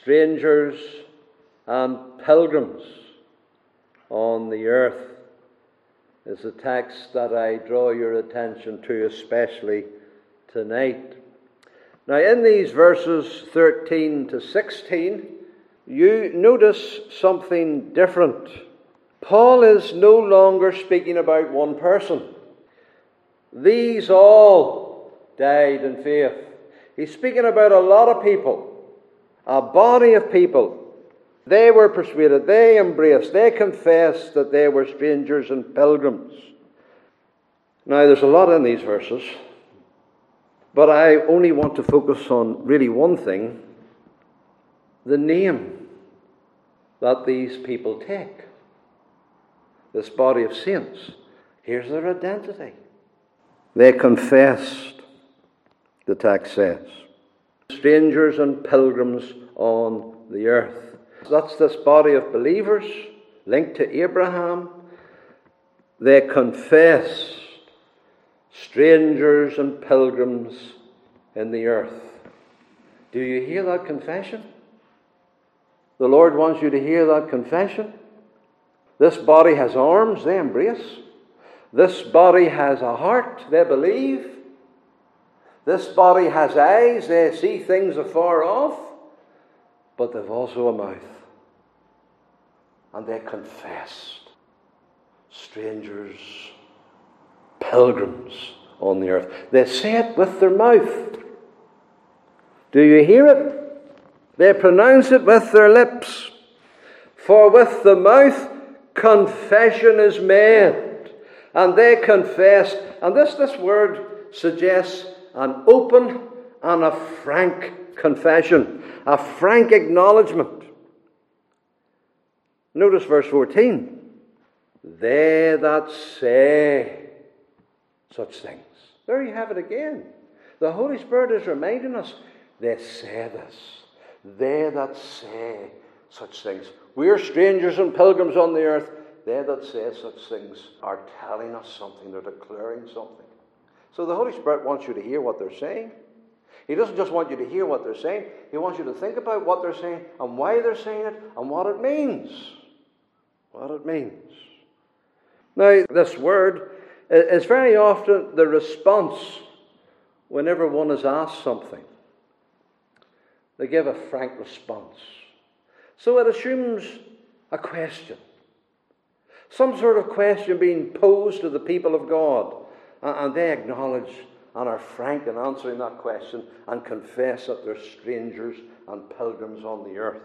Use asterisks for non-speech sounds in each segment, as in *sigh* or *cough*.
strangers and pilgrims on the earth is a text that I draw your attention to, especially tonight. Now, in these verses 13 to 16, you notice something different. Paul is no longer speaking about one person. These all died in faith. He's speaking about a lot of people, a body of people. They were persuaded, they embraced, they confessed that they were strangers and pilgrims. Now, there's a lot in these verses, but I only want to focus on really one thing the name that these people take. This body of saints. Here's their identity. They confessed, the text says, strangers and pilgrims on the earth. That's this body of believers linked to Abraham. They confessed, strangers and pilgrims in the earth. Do you hear that confession? The Lord wants you to hear that confession. This body has arms, they embrace. This body has a heart, they believe. This body has eyes, they see things afar off. But they've also a mouth. And they confessed. Strangers, pilgrims on the earth. They say it with their mouth. Do you hear it? They pronounce it with their lips. For with the mouth confession is made and they confessed. And this, this word suggests an open and a frank confession, a frank acknowledgement. Notice verse 14. They that say such things. There you have it again. The Holy Spirit is reminding us they say this. They that say such things. We're strangers and pilgrims on the earth. They that say such things are telling us something, they're declaring something. So the Holy Spirit wants you to hear what they're saying. He doesn't just want you to hear what they're saying, He wants you to think about what they're saying and why they're saying it and what it means. What it means. Now, this word is very often the response whenever one is asked something. They give a frank response. So it assumes a question some sort of question being posed to the people of God. Uh, and they acknowledge and are frank in answering that question and confess that they're strangers and pilgrims on the earth.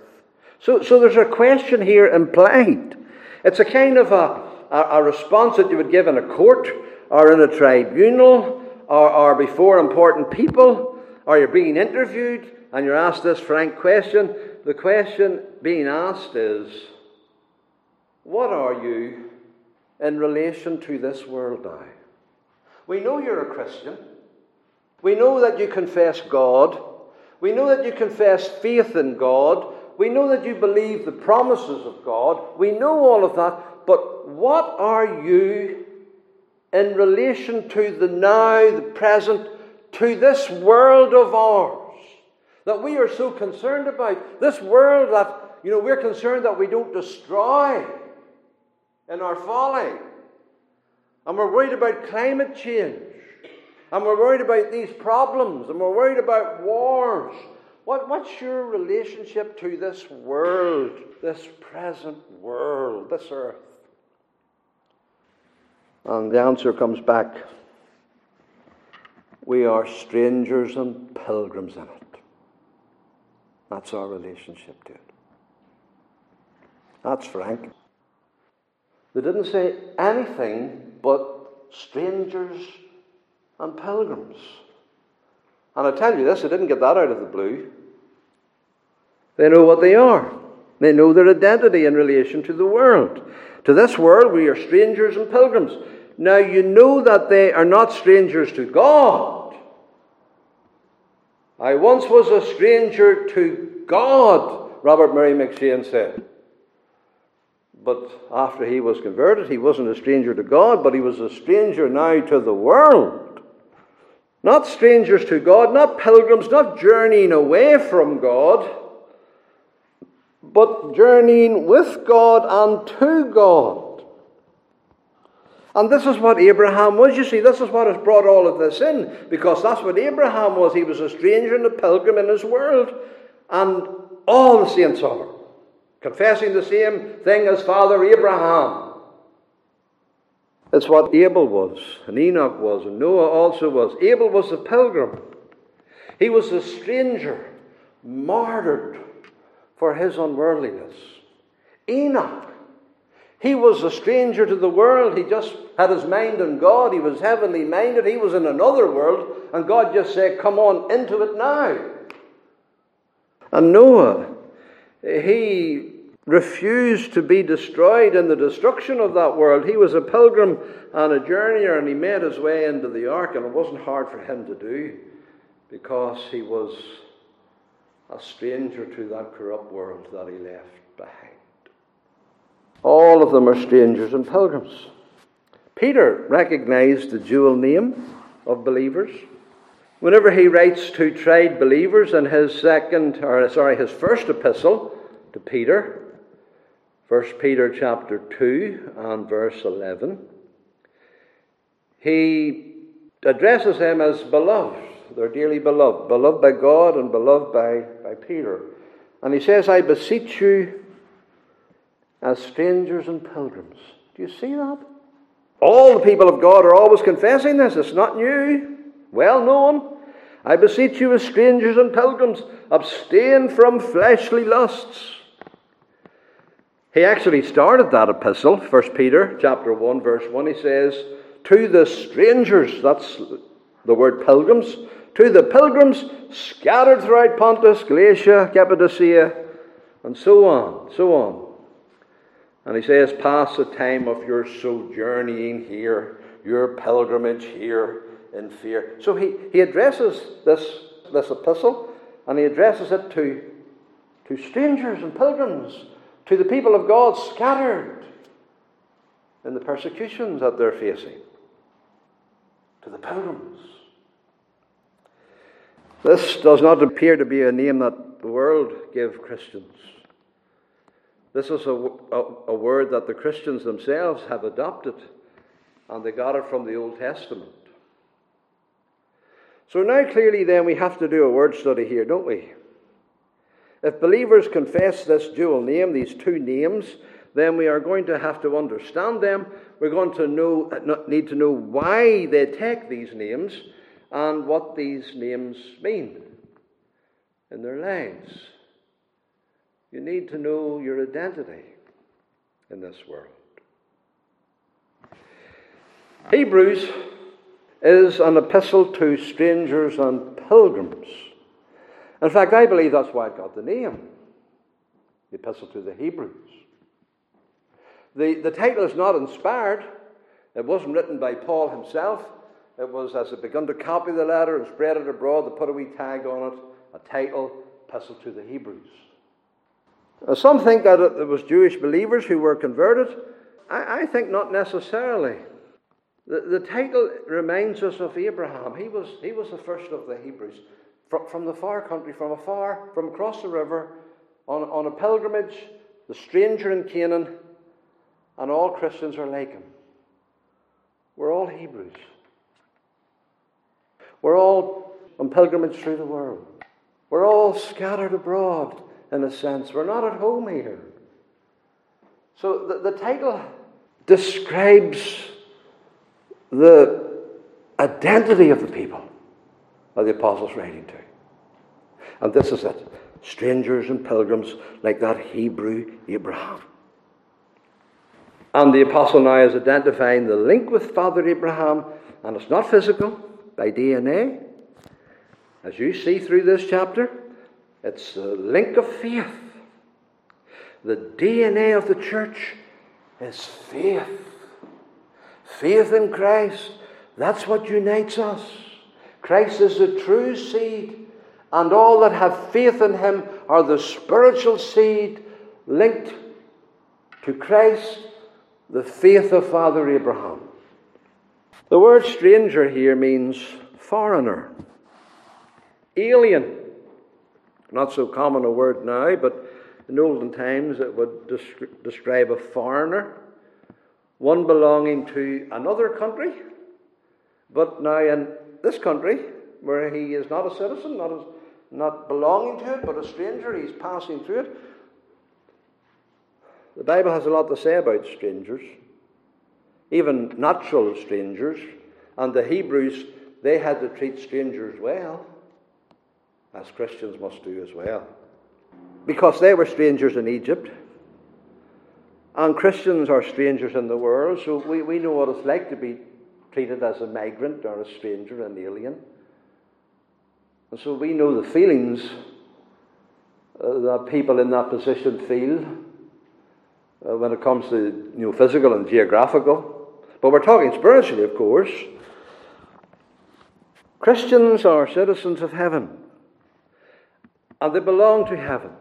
So, so there's a question here implied. It's a kind of a, a, a response that you would give in a court or in a tribunal or, or before important people or you're being interviewed and you're asked this frank question. The question being asked is, what are you in relation to this world now? We know you're a Christian. We know that you confess God. We know that you confess faith in God. We know that you believe the promises of God. We know all of that. But what are you in relation to the now, the present, to this world of ours that we are so concerned about? This world that, you know, we're concerned that we don't destroy in our folly. And we're worried about climate change. And we're worried about these problems. And we're worried about wars. What, what's your relationship to this world, this present world, this earth? And the answer comes back we are strangers and pilgrims in it. That's our relationship to it. That's frank. They didn't say anything but strangers and pilgrims. And I tell you this, they didn't get that out of the blue. They know what they are. They know their identity in relation to the world. To this world, we are strangers and pilgrims. Now, you know that they are not strangers to God. I once was a stranger to God, Robert Murray M'Cheyne said. But after he was converted, he wasn't a stranger to God, but he was a stranger now to the world. Not strangers to God, not pilgrims, not journeying away from God, but journeying with God and to God. And this is what Abraham was. You see, this is what has brought all of this in, because that's what Abraham was. He was a stranger and a pilgrim in his world, and all the saints are confessing the same thing as Father Abraham. It's what Abel was, and Enoch was, and Noah also was. Abel was a pilgrim. He was a stranger, martyred for his unworldliness. Enoch, he was a stranger to the world. He just had his mind on God. He was heavenly minded. He was in another world, and God just said, Come on into it now. And Noah, he refused to be destroyed in the destruction of that world. He was a pilgrim and a journeyer, and he made his way into the ark, and it wasn't hard for him to do because he was a stranger to that corrupt world that he left behind. All of them are strangers and pilgrims. Peter recognized the dual name of believers. Whenever he writes to tried believers in his second, or sorry, his first epistle to Peter, 1 Peter chapter 2 and verse 11, he addresses them as beloved. They're dearly beloved, beloved by God and beloved by, by Peter. And he says, I beseech you as strangers and pilgrims. Do you see that? All the people of God are always confessing this. It's not new, well known. I beseech you as strangers and pilgrims, abstain from fleshly lusts he actually started that epistle, 1 Peter chapter 1, verse 1. He says, To the strangers, that's the word pilgrims, to the pilgrims scattered throughout Pontus, Galatia, Cappadocia, and so on, so on. And he says, Pass the time of your sojourning here, your pilgrimage here in fear. So he, he addresses this, this epistle and he addresses it to, to strangers and pilgrims to the people of God scattered in the persecutions that they're facing, to the pilgrims. This does not appear to be a name that the world give Christians. This is a, a, a, word that the Christians themselves have adopted, and they got it from the Old Testament. So now, clearly, then, we have to do a word study here, don't we? If believers confess this dual name, these two names, then we are going to have to understand them. We're going to know, need to know why they take these names and what these names mean in their lives. You need to know your identity in this world. Hebrews is an epistle to strangers and pilgrims. In fact, I believe that's why it got the name the Epistle to the Hebrews. The, the title is not inspired, it wasn't written by Paul himself. It was as it began to copy the letter and spread it abroad, they put a wee tag on it, a title, Epistle to the Hebrews. Now, some think that it was Jewish believers who were converted. I, I think not necessarily. The, the title reminds us of Abraham. He was, he was the first of the Hebrews from, from the far country, from afar, from across the river, on, on a pilgrimage, the stranger in Canaan, and all Christians are like him. We're all Hebrews. We're all on pilgrimage through the world. We're all scattered abroad, in a sense. We're not at home here. So the, the title describes the identity of the people are the apostles writing to. And this is it strangers and pilgrims like that Hebrew Abraham. And the apostle now is identifying the link with Father Abraham, and it's not physical, by DNA. As you see through this chapter, it's the link of faith. The DNA of the church is faith. Faith in Christ. That's what unites us. Christ is the true seed, and all that have faith in him are the spiritual seed linked to Christ, the faith of Father Abraham. The word stranger here means foreigner, alien. Not so common a word now, but In olden times, it would describe a foreigner, one belonging to another country, but now in this country, where he is not a citizen, not, not belonging to it, but a stranger, he's passing through it. The Bible has a lot to say about strangers, even natural strangers, and the Hebrews, they had to treat strangers well, as Christians must do as well because they were strangers in Egypt. And Christians are strangers in the world, so we, we know what it's like to be treated as a migrant or a stranger, an alien. And so we know the feelings uh, that people in that position feel uh, when it comes to you know, physical and geographical. But we're talking spiritually, of course. Christians are citizens of heaven, and they belong to heaven.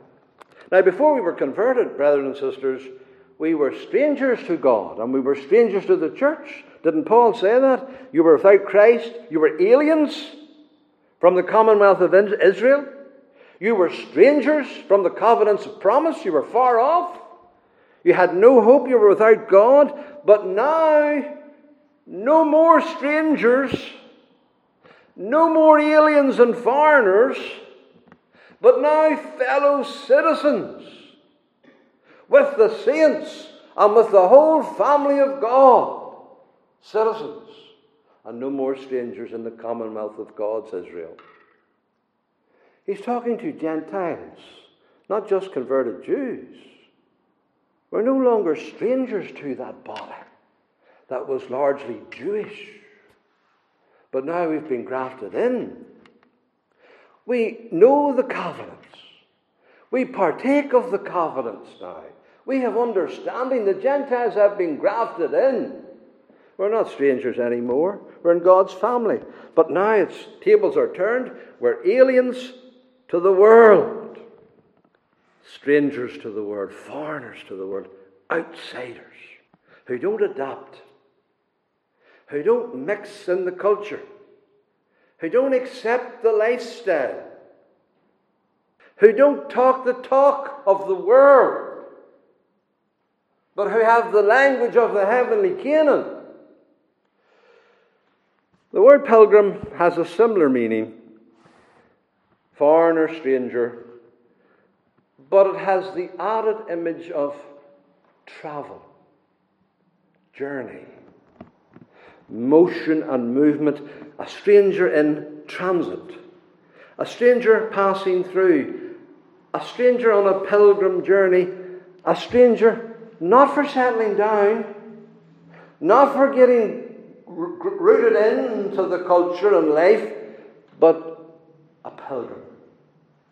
Now, before we were converted, brothers and sisters, we were strangers to God and we were strangers to the church. Didn't Paul say that? You were without Christ, you were aliens from the commonwealth of Israel. You were strangers from the covenants of promise. You were far off. You had no hope. You were without God. But now, no more strangers, no more aliens and foreigners but now fellow citizens with the saints and with the whole family of God, citizens, and no more strangers in the commonwealth of God's Israel. He's talking to Gentiles, not just converted Jews. We're no longer strangers to that body that was largely Jewish. But now we've been grafted in we know the covenants. We partake of the covenants now. We have understanding. The Gentiles have been grafted in. We're not strangers anymore. We're in God's family. But now its tables are turned. We're aliens to the world, strangers to the world, foreigners to the world, outsiders who don't adapt, who don't mix in the culture who don't accept the lifestyle, who don't talk the talk of the world, but who have the language of the heavenly Canaan. The word pilgrim has a similar meaning. Foreigner, stranger, but it has the added image of travel, journey motion and movement, a stranger in transit, a stranger passing through, a stranger on a pilgrim journey, a stranger not for settling down, not for getting rooted into the culture and life, but a pilgrim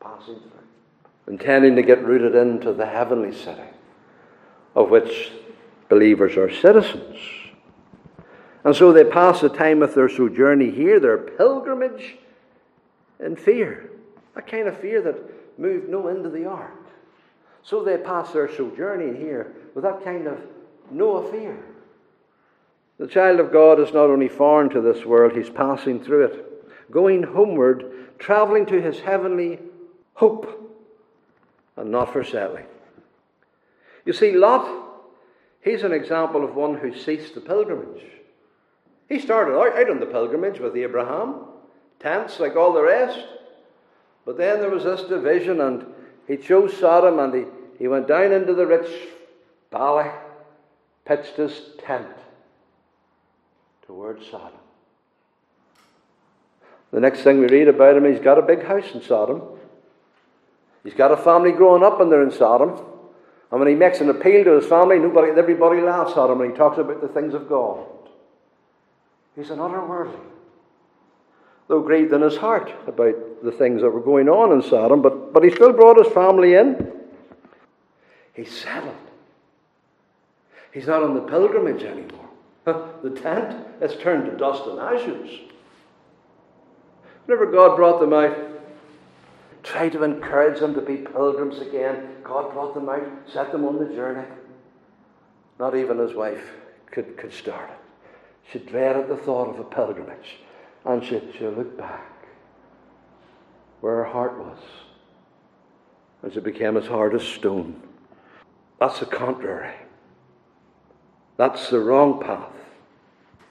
passing through, intending to get rooted into the heavenly city of which believers are citizens. And so they pass the time of their sojourning here, their pilgrimage, in fear. A kind of fear that moved no end of the ark. So they pass their sojourning here with that kind of no fear. The child of God is not only foreign to this world, he's passing through it, going homeward, traveling to his heavenly hope, and not for settling. You see, Lot, he's an example of one who ceased the pilgrimage. He started out, on the pilgrimage with Abraham, tents like all the rest. But then there was this division, and he chose Sodom and he, he went down into the rich valley, pitched his tent towards Sodom. The next thing we read about him, he's got a big house in Sodom. He's got a family growing up, and they're in Sodom. And when he makes an appeal to his family, nobody, everybody laughs at him, and he talks about the things of God. He's an utter. Though grieved in his heart about the things that were going on in Sodom, but, but he still brought his family in. He's settled. He's not on the pilgrimage anymore. *laughs* the tent has turned to dust and ashes. Whenever God brought them out, tried to encourage them to be pilgrims again, God brought them out, set them on the journey. Not even his wife could, could start it. She dreaded the thought of a pilgrimage. And she, she looked back where her heart was. as it became as hard as stone. That's the contrary. That's the wrong path.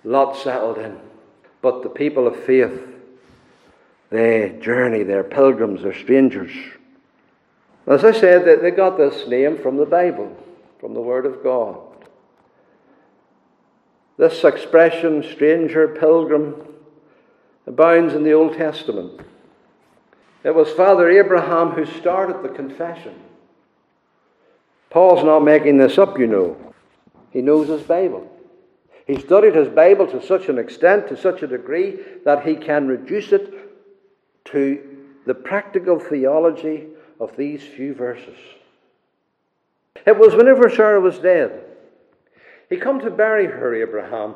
Lot settled in. But the people of faith, they journey, they're pilgrims, they're strangers. As I said, they, they got this name from the Bible, from the Word of God. This expression, stranger, pilgrim, abounds in the Old Testament. It was Father Abraham who started the confession. Paul's not making this up, you know. He knows his Bible. He studied his Bible to such an extent, to such a degree, that he can reduce it to the practical theology of these few verses. It was whenever Sarah was dead. He come to bury her, Abraham.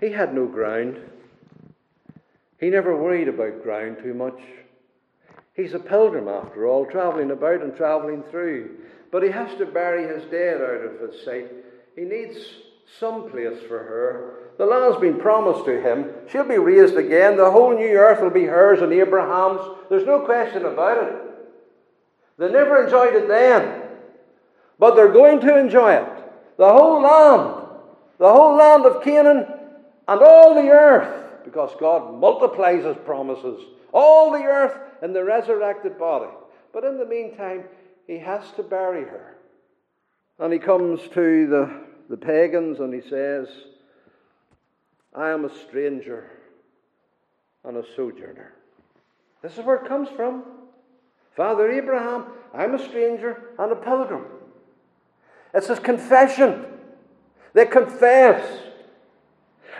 He had no ground. He never worried about ground too much. He's a pilgrim, after all, travelling about and travelling through. But he has to bury his dead out of his sight. He needs some place for her. The land's been promised to him. She'll be raised again. The whole new earth will be hers and Abraham's. There's no question about it. They never enjoyed it then. But they're going to enjoy it. The whole land. The whole land of Canaan and all the earth. Because God multiplies his promises. All the earth in the resurrected body. But in the meantime, he has to bury her. And he comes to the, the pagans and he says, I am a stranger and a sojourner. This is where it comes from. Father Abraham, I'm a stranger and a pilgrim. It's his confession. They confess.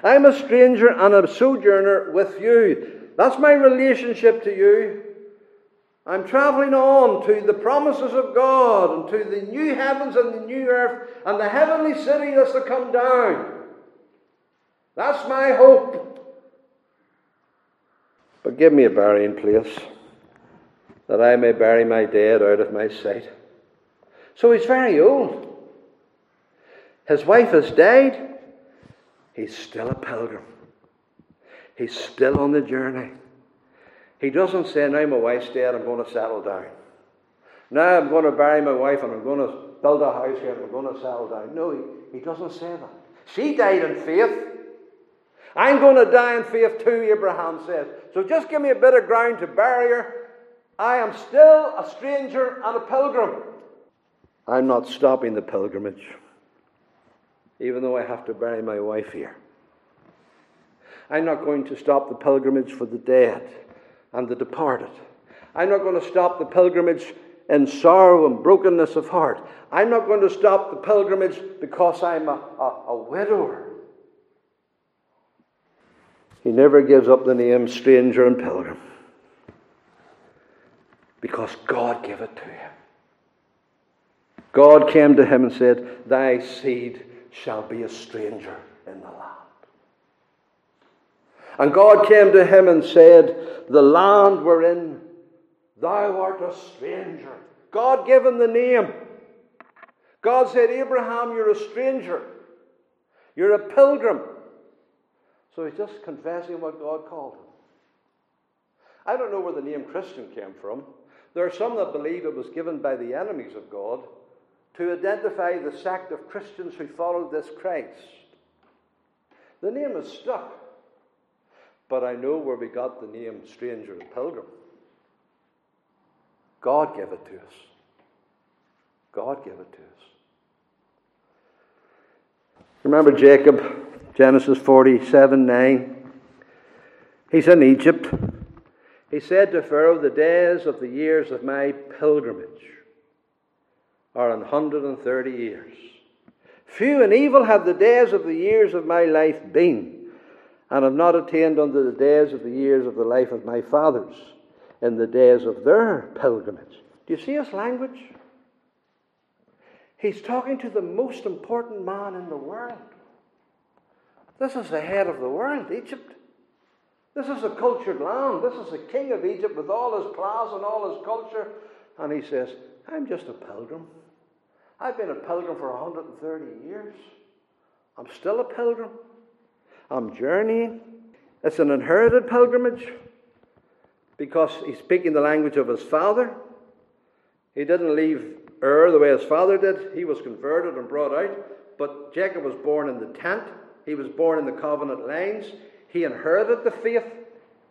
I'm a stranger and a sojourner with you. That's my relationship to you. I'm traveling on to the promises of God and to the new heavens and the new earth and the heavenly city that's to come down. That's my hope. But give me a burying place that I may bury my dead out of my sight. So he's very old. His wife has died. He's still a pilgrim. He's still on the journey. He doesn't say, Now my wife's dead, I'm going to settle down. Now I'm going to bury my wife and I'm going to build a house here and I'm going to settle down. No, he, he doesn't say that. She died in faith. I'm going to die in faith too, Abraham says. So just give me a bit of ground to bury her. I am still a stranger and a pilgrim. I'm not stopping the pilgrimage, even though I have to bury my wife here. I'm not going to stop the pilgrimage for the dead and the departed. I'm not going to stop the pilgrimage in sorrow and brokenness of heart. I'm not going to stop the pilgrimage because I'm a, a, a widower. He never gives up the name stranger and pilgrim because God gave it to him. God came to him and said, Thy seed shall be a stranger in the land. And God came to him and said, The land wherein thou art a stranger. God gave him the name. God said, Abraham, you're a stranger. You're a pilgrim. So he's just confessing what God called him. I don't know where the name Christian came from. There are some that believe it was given by the enemies of God to identify the sect of Christians who followed this Christ. The name is stuck. But I know where we got the name stranger and pilgrim. God gave it to us. God gave it to us. Remember Jacob, Genesis 47 9. He's in Egypt. He said to Pharaoh, The days of the years of my pilgrimage are an hundred and thirty years. Few and evil have the days of the years of my life been and have not attained unto the days of the years of the life of my fathers in the days of their pilgrimage. Do you see his language? He's talking to the most important man in the world. This is the head of the world, Egypt. This is a cultured land. This is the king of Egypt with all his class and all his culture. And he says, I'm just a pilgrim. I've been a pilgrim for 130 years. I'm still a pilgrim. Um, I'm journeying. It's an inherited pilgrimage because he's speaking the language of his father. He didn't leave Ur the way his father did. He was converted and brought out. But Jacob was born in the tent. He was born in the covenant lines. He inherited the faith,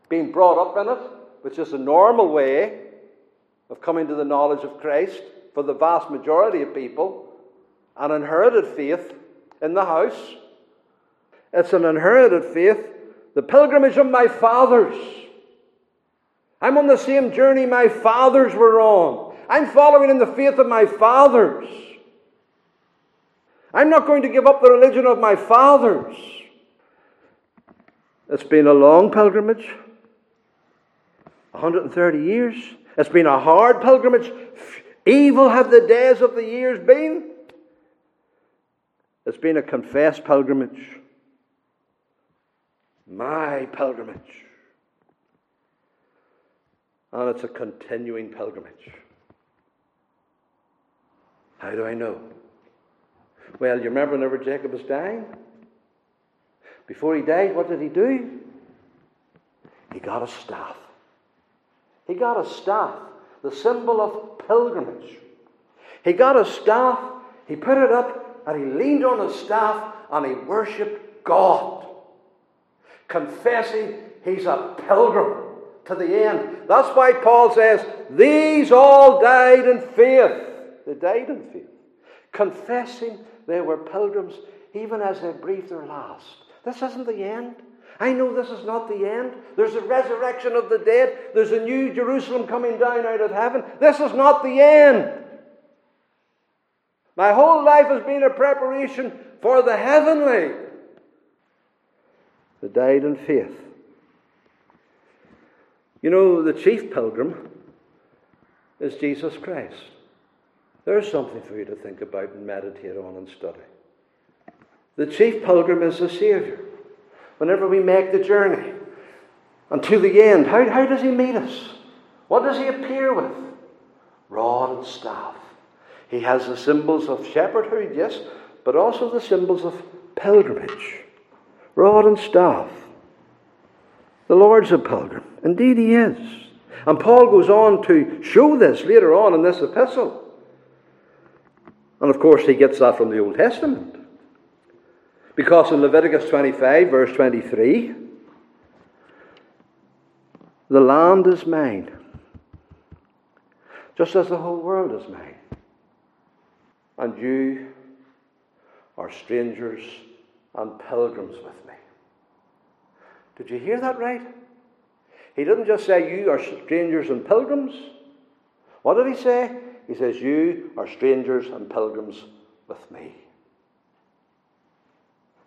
being brought up in it, which is a normal way of coming to the knowledge of Christ for the vast majority of people. An inherited faith in the house. It's an inherited faith. The pilgrimage of my fathers. I'm on the same journey my fathers were on. I'm following in the faith of my fathers. I'm not going to give up the religion of my fathers. It's been a long pilgrimage 130 years. It's been a hard pilgrimage. Evil have the days of the years been. It's been a confessed pilgrimage. My pilgrimage. Ah, and it's a continuing pilgrimage. How do I know? Well, you remember whenever Jacob was dying? Before he died, what did he do? He got a staff. He got a staff, the symbol of pilgrimage. He got a staff, he put it up, and he leaned on his staff and he worshipped God, confessing he's a pilgrim to the end. That's why Paul says, These all died in faith. They died in faith, confessing they were pilgrims even as they breathed their last. This isn't the end. I know this is not the end. There's a resurrection of the dead. There's a new Jerusalem coming down out of heaven. This is not the end. My whole life has been a preparation for the heavenly. They died in faith. You know, the chief pilgrim is Jesus Christ. There's something for you to think about and meditate on and study. The chief pilgrim is the Savior whenever we make the journey. until the end, how, how does he meet us? What does he appear with? Rod and staff. He has the symbols of shepherdhood, yes, but also the symbols of pilgrimage. Rod and staff. The Lord's a pilgrim. Indeed, he is. And Paul goes on to show this later on in this epistle. And of course, he gets that from the Old Testament. Because in Leviticus 25, verse 23, the land is mine, just as the whole world is mine. And you are strangers and pilgrims with me. Did you hear that right? He didn't just say, You are strangers and pilgrims. What did he say? He says, You are strangers and pilgrims with me.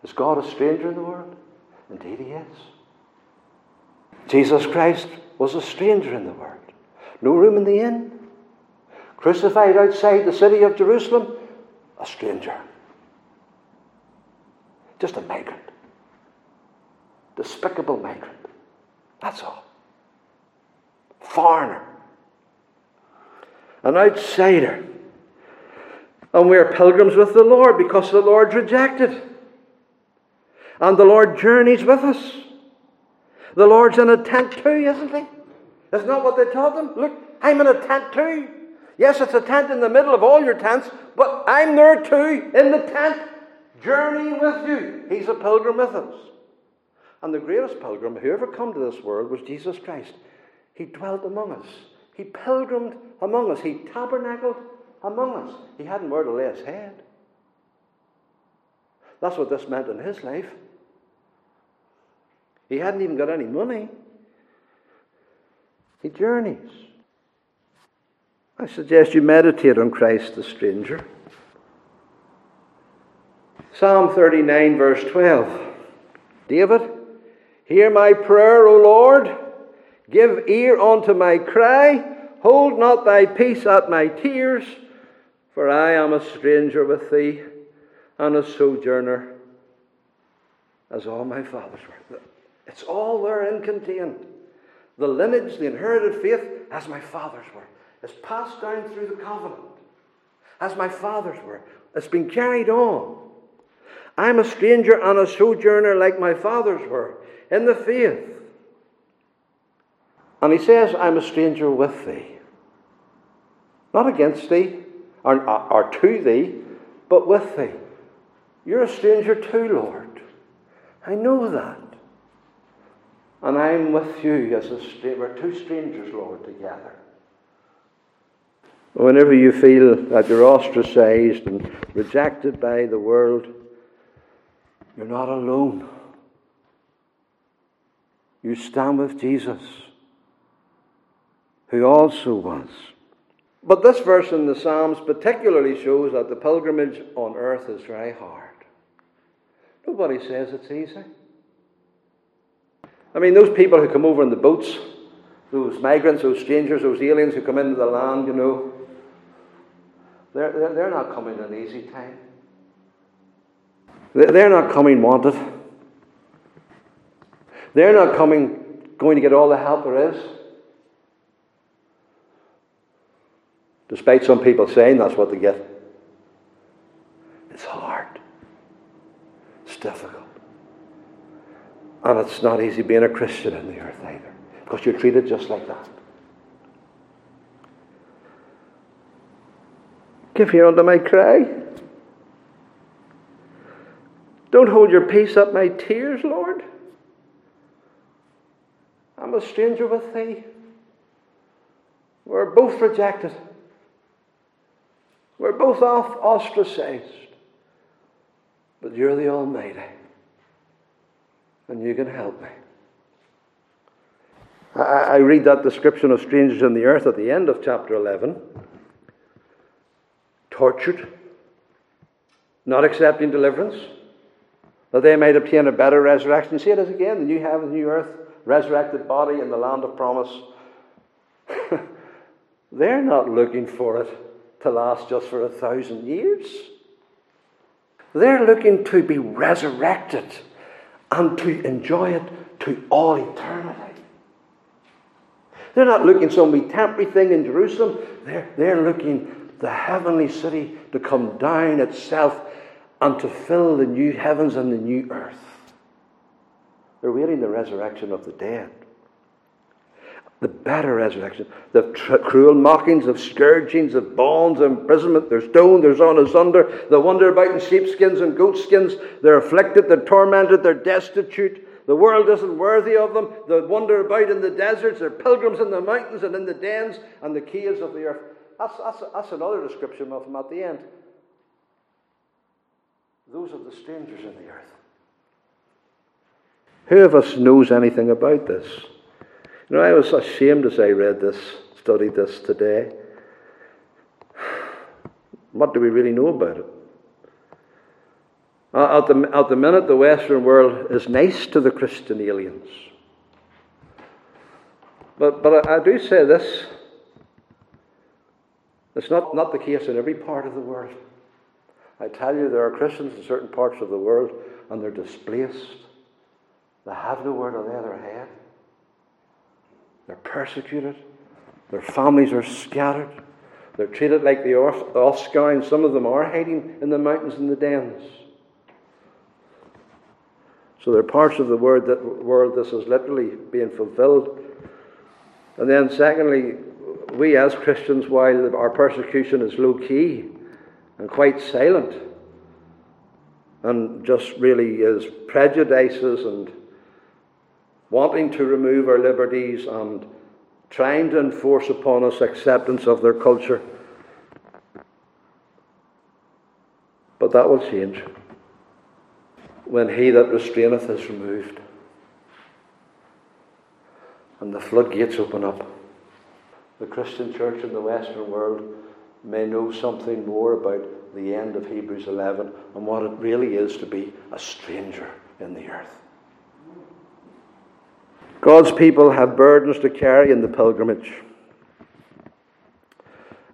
Is God a stranger in the world? Indeed, He is. Jesus Christ was a stranger in the world. No room in the inn. Crucified outside the city of Jerusalem, a stranger. Just a migrant. Despicable migrant. That's all. Foreigner. An outsider. And we're pilgrims with the Lord because the Lord's rejected. And the Lord journeys with us. The Lord's in a tent too, isn't he? Isn't that what they taught them? Look, I'm in a tent too. Yes, it's a tent in the middle of all your tents, but I'm there too, in the tent, journeying with you. He's a pilgrim with us. And the greatest pilgrim who ever come to this world was Jesus Christ. He dwelt among us. He pilgrimed among us. He tabernacled among us. He hadn't where to lay his head. That's what this meant in his life. He hadn't even got any money. He journeys. I suggest you meditate on Christ the stranger. Psalm 39, verse 12. David, hear my prayer, O Lord. Give ear unto my cry. Hold not thy peace at my tears, for I am a stranger with thee and a sojourner, as all my fathers were. It's all therein contained. The lineage, the inherited faith, as my fathers were, is passed down through the covenant, as my fathers were. It's been carried on. I'm a stranger and a sojourner like my fathers were in the faith. And he says, I'm a stranger with thee. Not against thee, or, or to thee, but with thee. You're a stranger too, Lord. I know that. And I'm with you as a stranger. We're two strangers, Lord, together. Whenever you feel that you're ostracized and rejected by the world, you're not alone. You stand with Jesus, who also was. But this verse in the Psalms particularly shows that the pilgrimage on earth is very hard. Nobody says it's easy. I mean, those people who come over in the boats, those migrants, those strangers, those aliens who come into the land, you know, they're, they're, not coming an easy time. They're not coming wanted. They're not coming going to get all the help there is. Despite some people saying that's what they get. It's hard. It's difficult. And it's not easy being a Christian in the earth either, because you're treated just like that. Give ear unto my cry. Don't hold your peace up my tears, Lord. A stranger with thee. We're both rejected. We're both off ostracized. But you're the Almighty. And you can help me. I, I read that description of strangers in the earth at the end of chapter 11 tortured, not accepting deliverance, that they might obtain a better resurrection. See it as again the new heaven, the new earth, resurrected body in the land of promise. *laughs* They're not looking for it to last just for a thousand years. They're looking to be resurrected and to enjoy it to all eternity. They're not looking some temporary thing in Jerusalem. They're, they're looking the heavenly city to come down itself and to fill the new heavens and the new earth. They're waiting the resurrection of the dead. The better resurrection. The tr- cruel mockings of scourgings, of bonds, imprisonment. They're stoned, they're sawn asunder. They wander about in sheepskins and goatskins. They're afflicted, they're tormented, they're destitute. The world isn't worthy of them. They wander about in the deserts. They're pilgrims in the mountains and in the dens and the caves of the earth. That's, that's, that's another description of them at the end. Those are the strangers in the earth. Who of us knows anything about this? You know, I was ashamed as I read this, studied this today. What do we really know about it? Uh, at the, at the minute, the Western world is nice to the Christian aliens. But, but I, I do say this it's not, not the case in every part of the world. I tell you, there are Christians in certain parts of the world and they're displaced. They have nowhere to lay their head. They're persecuted. Their families are scattered. They're treated like the offscoring. Some of them are hiding in the mountains and the dens. So there are parts of the word that world this is literally being fulfilled. And then secondly, we as Christians, while our persecution is low key and quite silent, and just really is prejudices and wanting to remove our liberties and trying to enforce upon us acceptance of their culture. But that will change when he that restraineth is removed and the floodgates open up the Christian church in the Western world may know something more about the end of Hebrews 11 and what it really is to be a stranger in the earth. God's people have burdens to carry in the pilgrimage,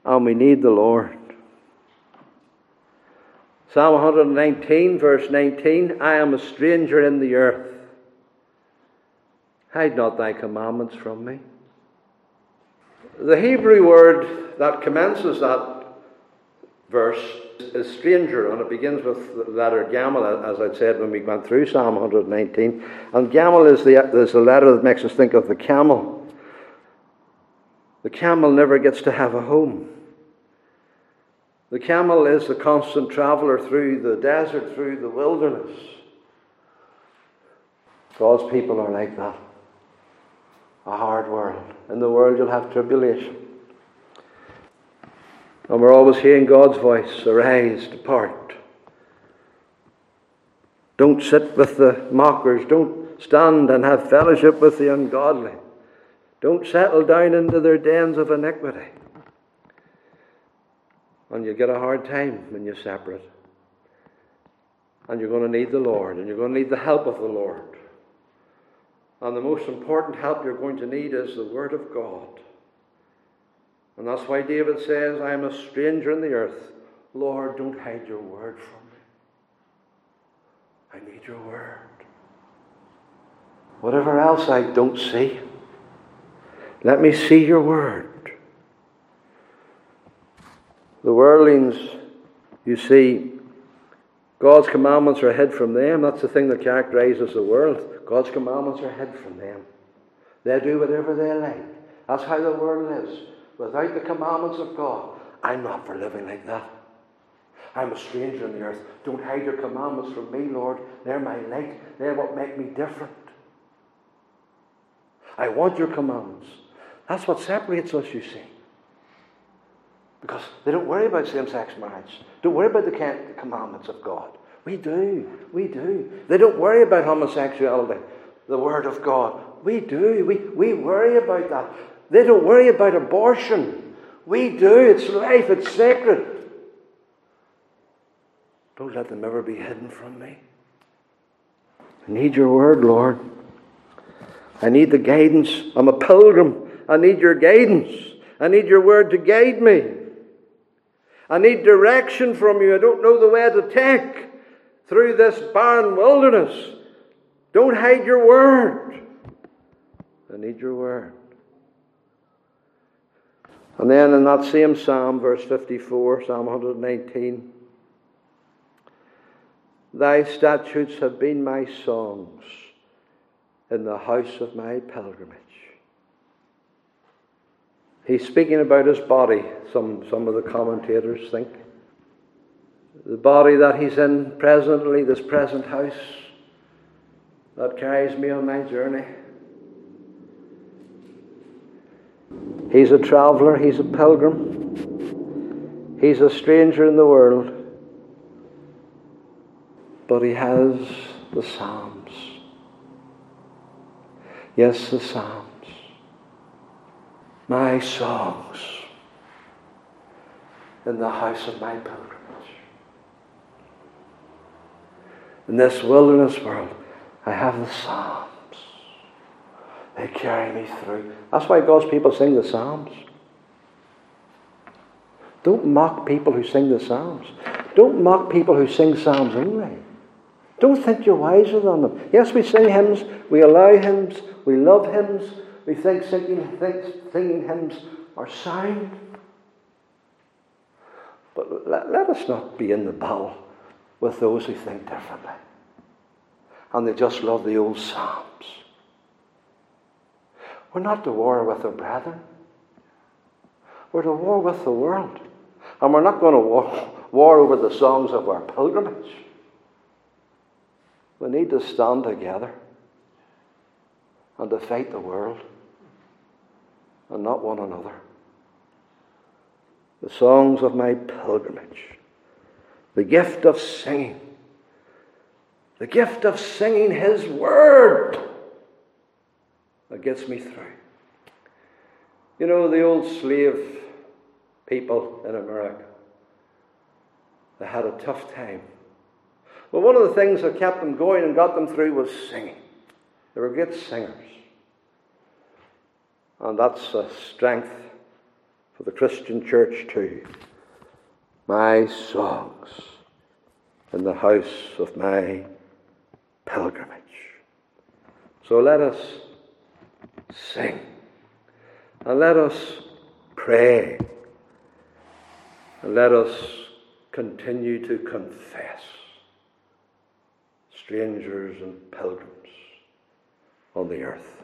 and we need the Lord. Psalm 119, verse 19 I am a stranger in the earth. Hide not thy commandments from me. The Hebrew word that commences that verse is stranger, and it begins with the letter Gamel, as I said when we went through Psalm 119. And Gamel is the, is the letter that makes us think of the camel. The camel never gets to have a home. The camel is the constant traveler through the desert, through the wilderness. God's people are like that. A hard world. In the world, you'll have tribulation. And we're always hearing God's voice Arise, depart. Don't sit with the mockers. Don't stand and have fellowship with the ungodly. Don't settle down into their dens of iniquity. And you get a hard time when you're separate. And you're going to need the Lord, and you're going to need the help of the Lord. And the most important help you're going to need is the Word of God. And that's why David says, I am a stranger in the earth. Lord, don't hide your Word from me. I need your Word. Whatever else I don't see, let me see your Word. The worldlings, you see, God's commandments are hid from them. That's the thing that characterizes the world. God's commandments are hid from them. They do whatever they like. That's how the world lives. Without the commandments of God, I'm not for living like that. I'm a stranger on the earth. Don't hide your commandments from me, Lord. They're my light. They're what make me different. I want your commandments. That's what separates us, you see. Because they don't worry about same sex marriage. Don't worry about the commandments of God. We do. We do. They don't worry about homosexuality, the Word of God. We do. We, we worry about that. They don't worry about abortion. We do. It's life, it's sacred. Don't let them ever be hidden from me. I need your word, Lord. I need the guidance. I'm a pilgrim. I need your guidance. I need your word to guide me. I need direction from you. I don't know the way to take through this barren wilderness. Don't hide your word. I need your word. And then in that same psalm, verse 54, Psalm 119, Thy statutes have been my songs in the house of my pilgrimage. He's speaking about his body, some, some of the commentators think. The body that he's in presently, this present house that carries me on my journey. He's a traveller, he's a pilgrim, he's a stranger in the world, but he has the Psalms. Yes, the Psalms my songs in the house of my pilgrimage. In this wilderness world, I have the Psalms. They carry me through. That's why God's people sing the Psalms. Don't mock people who sing the Psalms. Don't mock people who sing Psalms only. Don't think you're wiser than them. Yes, we sing hymns, we allow hymns, we love hymns, we think singing, think, singing hymns are sound. But let, let us not be in the battle with those who think differently. And they just love the old Psalms. We're not to war with our brethren. We're to war with the world. And we're not going to war, war over the songs of our pilgrimage. We need to stand together and to fight the world and not one another. The songs of my pilgrimage, the gift of singing, the gift of singing His Word that gets me through. You know, the old slave people in America, they had a tough time. But one of the things that kept them going and got them through was singing. They were great singers. And that's a strength for the Christian church too. My songs in the house of my pilgrimage. So let us sing and let us pray and let us continue to confess strangers and pilgrims on the earth.